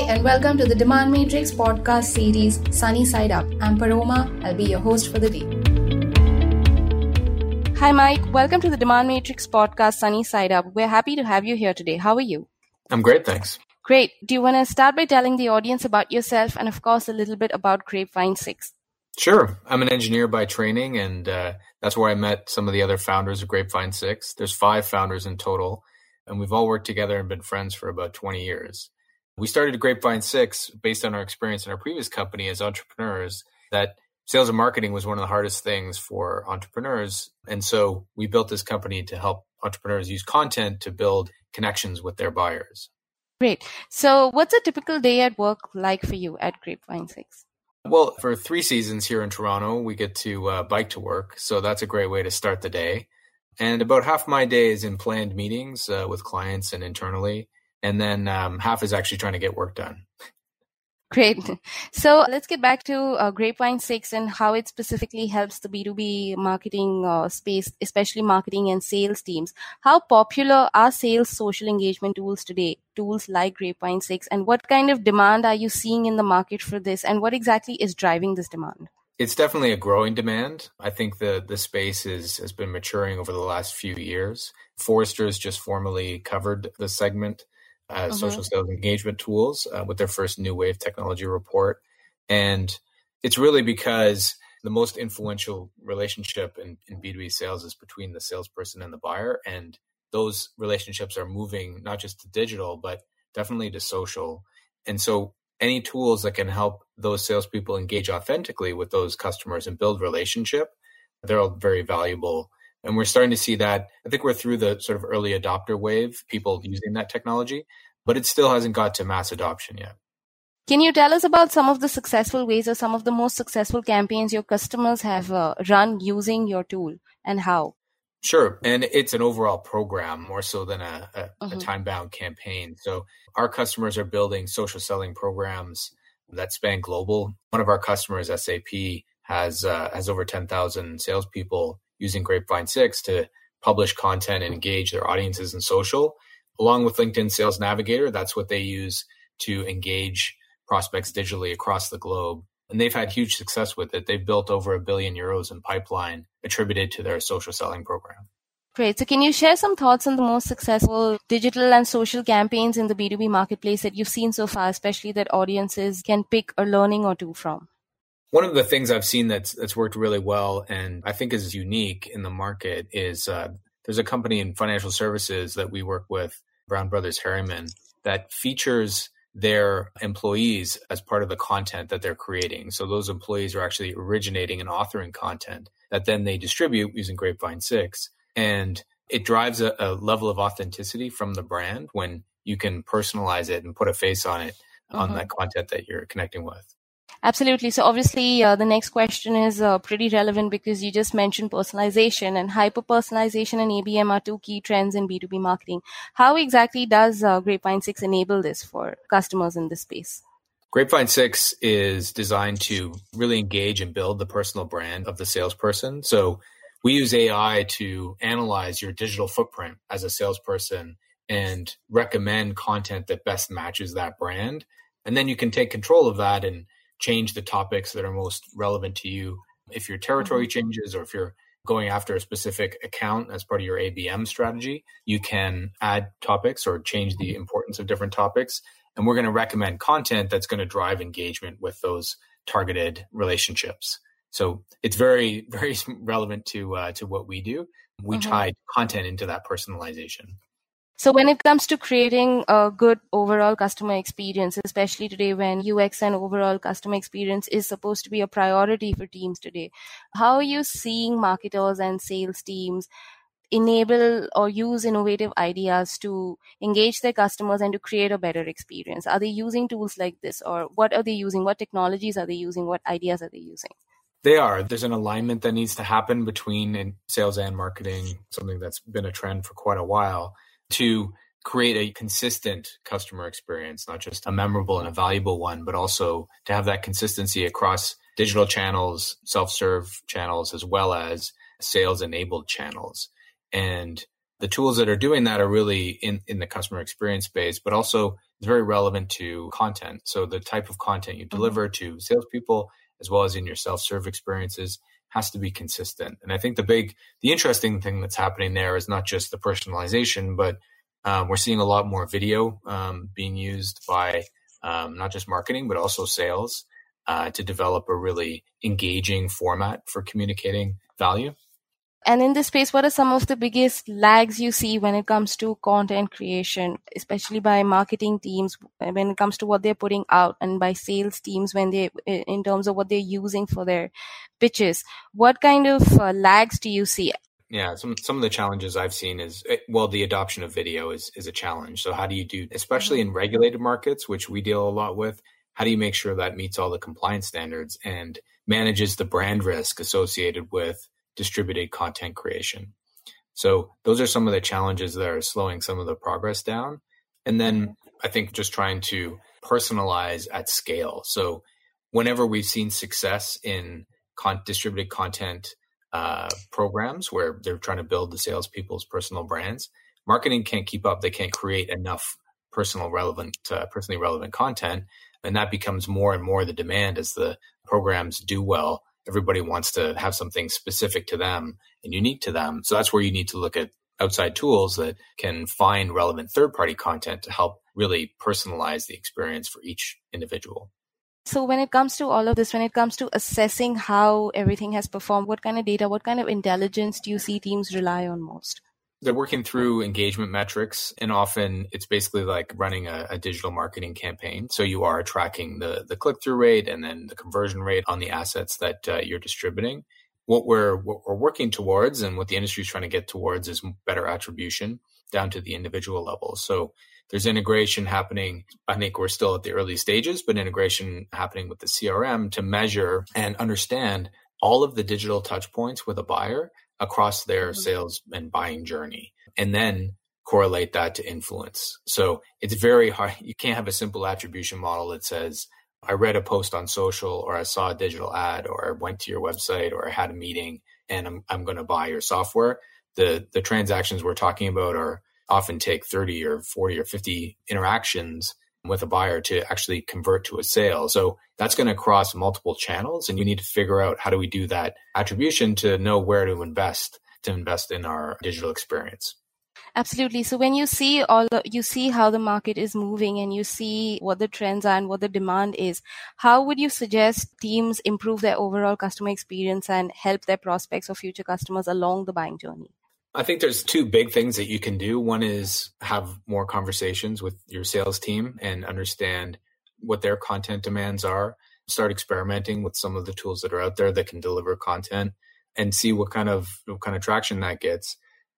Hi, and welcome to the Demand Matrix podcast series Sunny Side Up. I'm Paroma. I'll be your host for the day. Hi, Mike. Welcome to the Demand Matrix podcast Sunny Side Up. We're happy to have you here today. How are you? I'm great, thanks. Great. Do you want to start by telling the audience about yourself and, of course, a little bit about Grapevine 6? Sure. I'm an engineer by training, and uh, that's where I met some of the other founders of Grapevine 6. There's five founders in total, and we've all worked together and been friends for about 20 years. We started Grapevine 6 based on our experience in our previous company as entrepreneurs that sales and marketing was one of the hardest things for entrepreneurs. And so we built this company to help entrepreneurs use content to build connections with their buyers. Great. So, what's a typical day at work like for you at Grapevine 6? Well, for three seasons here in Toronto, we get to uh, bike to work. So, that's a great way to start the day. And about half my day is in planned meetings uh, with clients and internally and then um, half is actually trying to get work done. Great. So let's get back to uh, Grapevine 6 and how it specifically helps the B2B marketing uh, space, especially marketing and sales teams. How popular are sales social engagement tools today, tools like Grapevine 6, and what kind of demand are you seeing in the market for this, and what exactly is driving this demand? It's definitely a growing demand. I think the the space is has been maturing over the last few years. Forrester's just formally covered the segment uh, mm-hmm. social sales engagement tools uh, with their first new wave technology report. And it's really because the most influential relationship in, in B2B sales is between the salesperson and the buyer. And those relationships are moving not just to digital, but definitely to social. And so any tools that can help those salespeople engage authentically with those customers and build relationship, they're all very valuable. And we're starting to see that. I think we're through the sort of early adopter wave, people using that technology, but it still hasn't got to mass adoption yet. Can you tell us about some of the successful ways or some of the most successful campaigns your customers have uh, run using your tool and how? Sure. And it's an overall program more so than a, a, mm-hmm. a time bound campaign. So our customers are building social selling programs that span global. One of our customers, SAP, has uh, has over 10,000 salespeople using Grapevine 6 to publish content and engage their audiences in social. Along with LinkedIn Sales Navigator, that's what they use to engage prospects digitally across the globe. And they've had huge success with it. They've built over a billion euros in pipeline attributed to their social selling program. Great. So, can you share some thoughts on the most successful digital and social campaigns in the B2B marketplace that you've seen so far, especially that audiences can pick a learning or two from? One of the things I've seen that's that's worked really well and I think is unique in the market is uh, there's a company in financial services that we work with, Brown Brothers Harriman, that features their employees as part of the content that they're creating. So those employees are actually originating and authoring content that then they distribute using Grapevine 6. And it drives a, a level of authenticity from the brand when you can personalize it and put a face on it mm-hmm. on that content that you're connecting with. Absolutely. So obviously, uh, the next question is uh, pretty relevant because you just mentioned personalization and hyper personalization and ABM are two key trends in B2B marketing. How exactly does uh, Grapevine 6 enable this for customers in this space? Grapevine 6 is designed to really engage and build the personal brand of the salesperson. So we use AI to analyze your digital footprint as a salesperson and recommend content that best matches that brand. And then you can take control of that and change the topics that are most relevant to you. If your territory mm-hmm. changes or if you're going after a specific account as part of your ABM strategy, you can add topics or change the importance of different topics. And we're going to recommend content that's going to drive engagement with those targeted relationships. So it's very, very relevant to uh, to what we do. We mm-hmm. tie content into that personalization. So when it comes to creating a good overall customer experience, especially today when UX and overall customer experience is supposed to be a priority for teams today, how are you seeing marketers and sales teams enable or use innovative ideas to engage their customers and to create a better experience? Are they using tools like this or what are they using? What technologies are they using? What ideas are they using? They are. There's an alignment that needs to happen between sales and marketing, something that's been a trend for quite a while to create a consistent customer experience, not just a memorable and a valuable one, but also to have that consistency across digital channels, self serve channels, as well as sales enabled channels. And the tools that are doing that are really in, in the customer experience space, but also is very relevant to content. So the type of content you mm-hmm. deliver to salespeople, as well as in your self-serve experiences, has to be consistent. And I think the big, the interesting thing that's happening there is not just the personalization, but um, we're seeing a lot more video um, being used by um, not just marketing, but also sales uh, to develop a really engaging format for communicating value. And in this space, what are some of the biggest lags you see when it comes to content creation, especially by marketing teams when it comes to what they're putting out and by sales teams when they, in terms of what they're using for their pitches? What kind of uh, lags do you see? Yeah, some some of the challenges I've seen is eh, well, the adoption of video is is a challenge. So how do you do, especially in regulated markets, which we deal a lot with? How do you make sure that meets all the compliance standards and manages the brand risk associated with distributed content creation? So those are some of the challenges that are slowing some of the progress down. And then I think just trying to personalize at scale. So whenever we've seen success in con- distributed content uh, programs where they're trying to build the salespeople's personal brands. Marketing can't keep up; they can't create enough personal relevant, uh, personally relevant content, and that becomes more and more the demand as the programs do well. Everybody wants to have something specific to them and unique to them. So that's where you need to look at outside tools that can find relevant third party content to help really personalize the experience for each individual. So when it comes to all of this, when it comes to assessing how everything has performed, what kind of data, what kind of intelligence do you see teams rely on most? They're working through engagement metrics, and often it's basically like running a, a digital marketing campaign. So you are tracking the the click through rate and then the conversion rate on the assets that uh, you're distributing. What we're what we're working towards, and what the industry is trying to get towards, is better attribution down to the individual level. So there's integration happening. I think we're still at the early stages, but integration happening with the CRM to measure and understand all of the digital touch points with a buyer across their mm-hmm. sales and buying journey. And then correlate that to influence. So it's very hard. You can't have a simple attribution model that says, I read a post on social or I saw a digital ad or I went to your website or I had a meeting and I'm, I'm going to buy your software. The, the transactions we're talking about are often take 30 or 40 or 50 interactions with a buyer to actually convert to a sale. So that's going to cross multiple channels and you need to figure out how do we do that attribution to know where to invest to invest in our digital experience. Absolutely. So when you see all the, you see how the market is moving and you see what the trends are and what the demand is, how would you suggest teams improve their overall customer experience and help their prospects or future customers along the buying journey? I think there's two big things that you can do. One is have more conversations with your sales team and understand what their content demands are. Start experimenting with some of the tools that are out there that can deliver content and see what kind of what kind of traction that gets.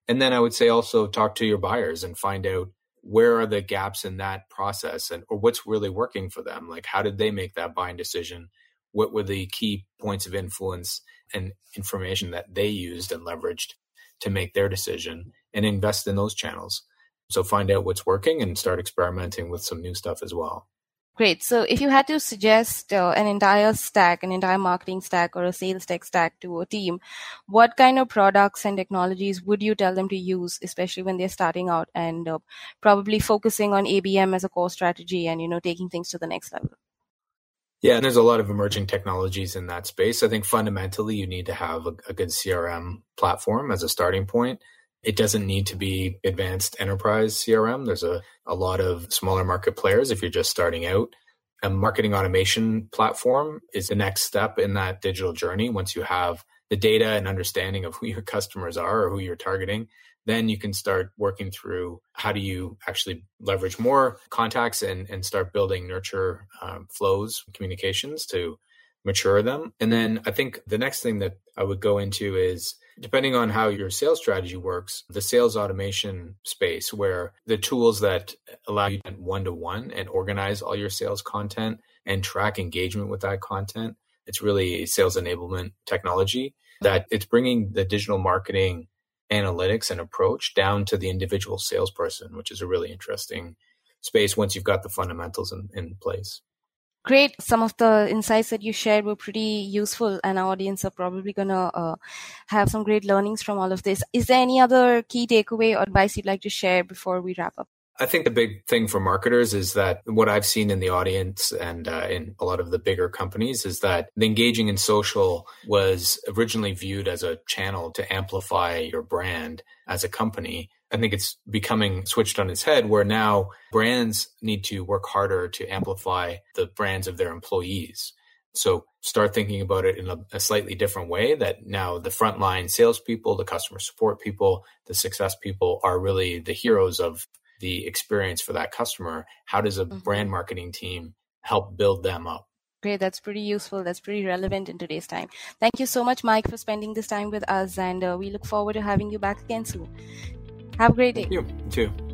And then I would say also talk to your buyers and find out where are the gaps in that process and or what's really working for them. Like how did they make that buying decision? What were the key points of influence and information that they used and leveraged to make their decision and invest in those channels. So find out what's working and start experimenting with some new stuff as well. Great. So if you had to suggest uh, an entire stack, an entire marketing stack or a sales tech stack to a team, what kind of products and technologies would you tell them to use, especially when they're starting out and uh, probably focusing on ABM as a core strategy and, you know, taking things to the next level? Yeah, and there's a lot of emerging technologies in that space. I think fundamentally you need to have a, a, good CRM platform as a starting point. It doesn't need to be advanced enterprise CRM. There's a, a lot of smaller market players if you're just starting out. A marketing automation platform is the next step in that digital journey. Once you have the data and understanding of who your customers are or who you're targeting, then you can start working through how do you actually leverage more contacts and, and start building nurture um, flows communications to mature them. And then i think the next thing that i would go into is depending on how your sales strategy works the sales automation space where the tools that allow you to one to one and organize all your sales content and track engagement with that content it's really a sales enablement technology that it's bringing the digital marketing analytics and approach down to the individual salesperson, which is a really interesting space once you've got the fundamentals in, in place. Great. Some of the insights that you shared were pretty useful, and our audience are probably going to uh, have some great learnings from all of this. Is there any other key takeaway or advice you'd like to share before we wrap up? I think the big thing for marketers is that what I've seen in the audience and uh, in a lot of the bigger companies is that the engaging in social was originally viewed as a channel to amplify your brand as a company. I think it's becoming switched on its head where now brands need to work harder to amplify the brands of their employees. So start thinking about it in a, a, slightly different way that now the frontline salespeople, the customer support people, the success people are really the heroes of the experience for that customer. How does a mm-hmm. brand marketing team help build them up? Great. That's pretty useful. That's pretty relevant in today's time. Thank you so much, Mike, for spending this time with us. And uh, we look forward to having you back again soon. Have a great day. Thank you. you too.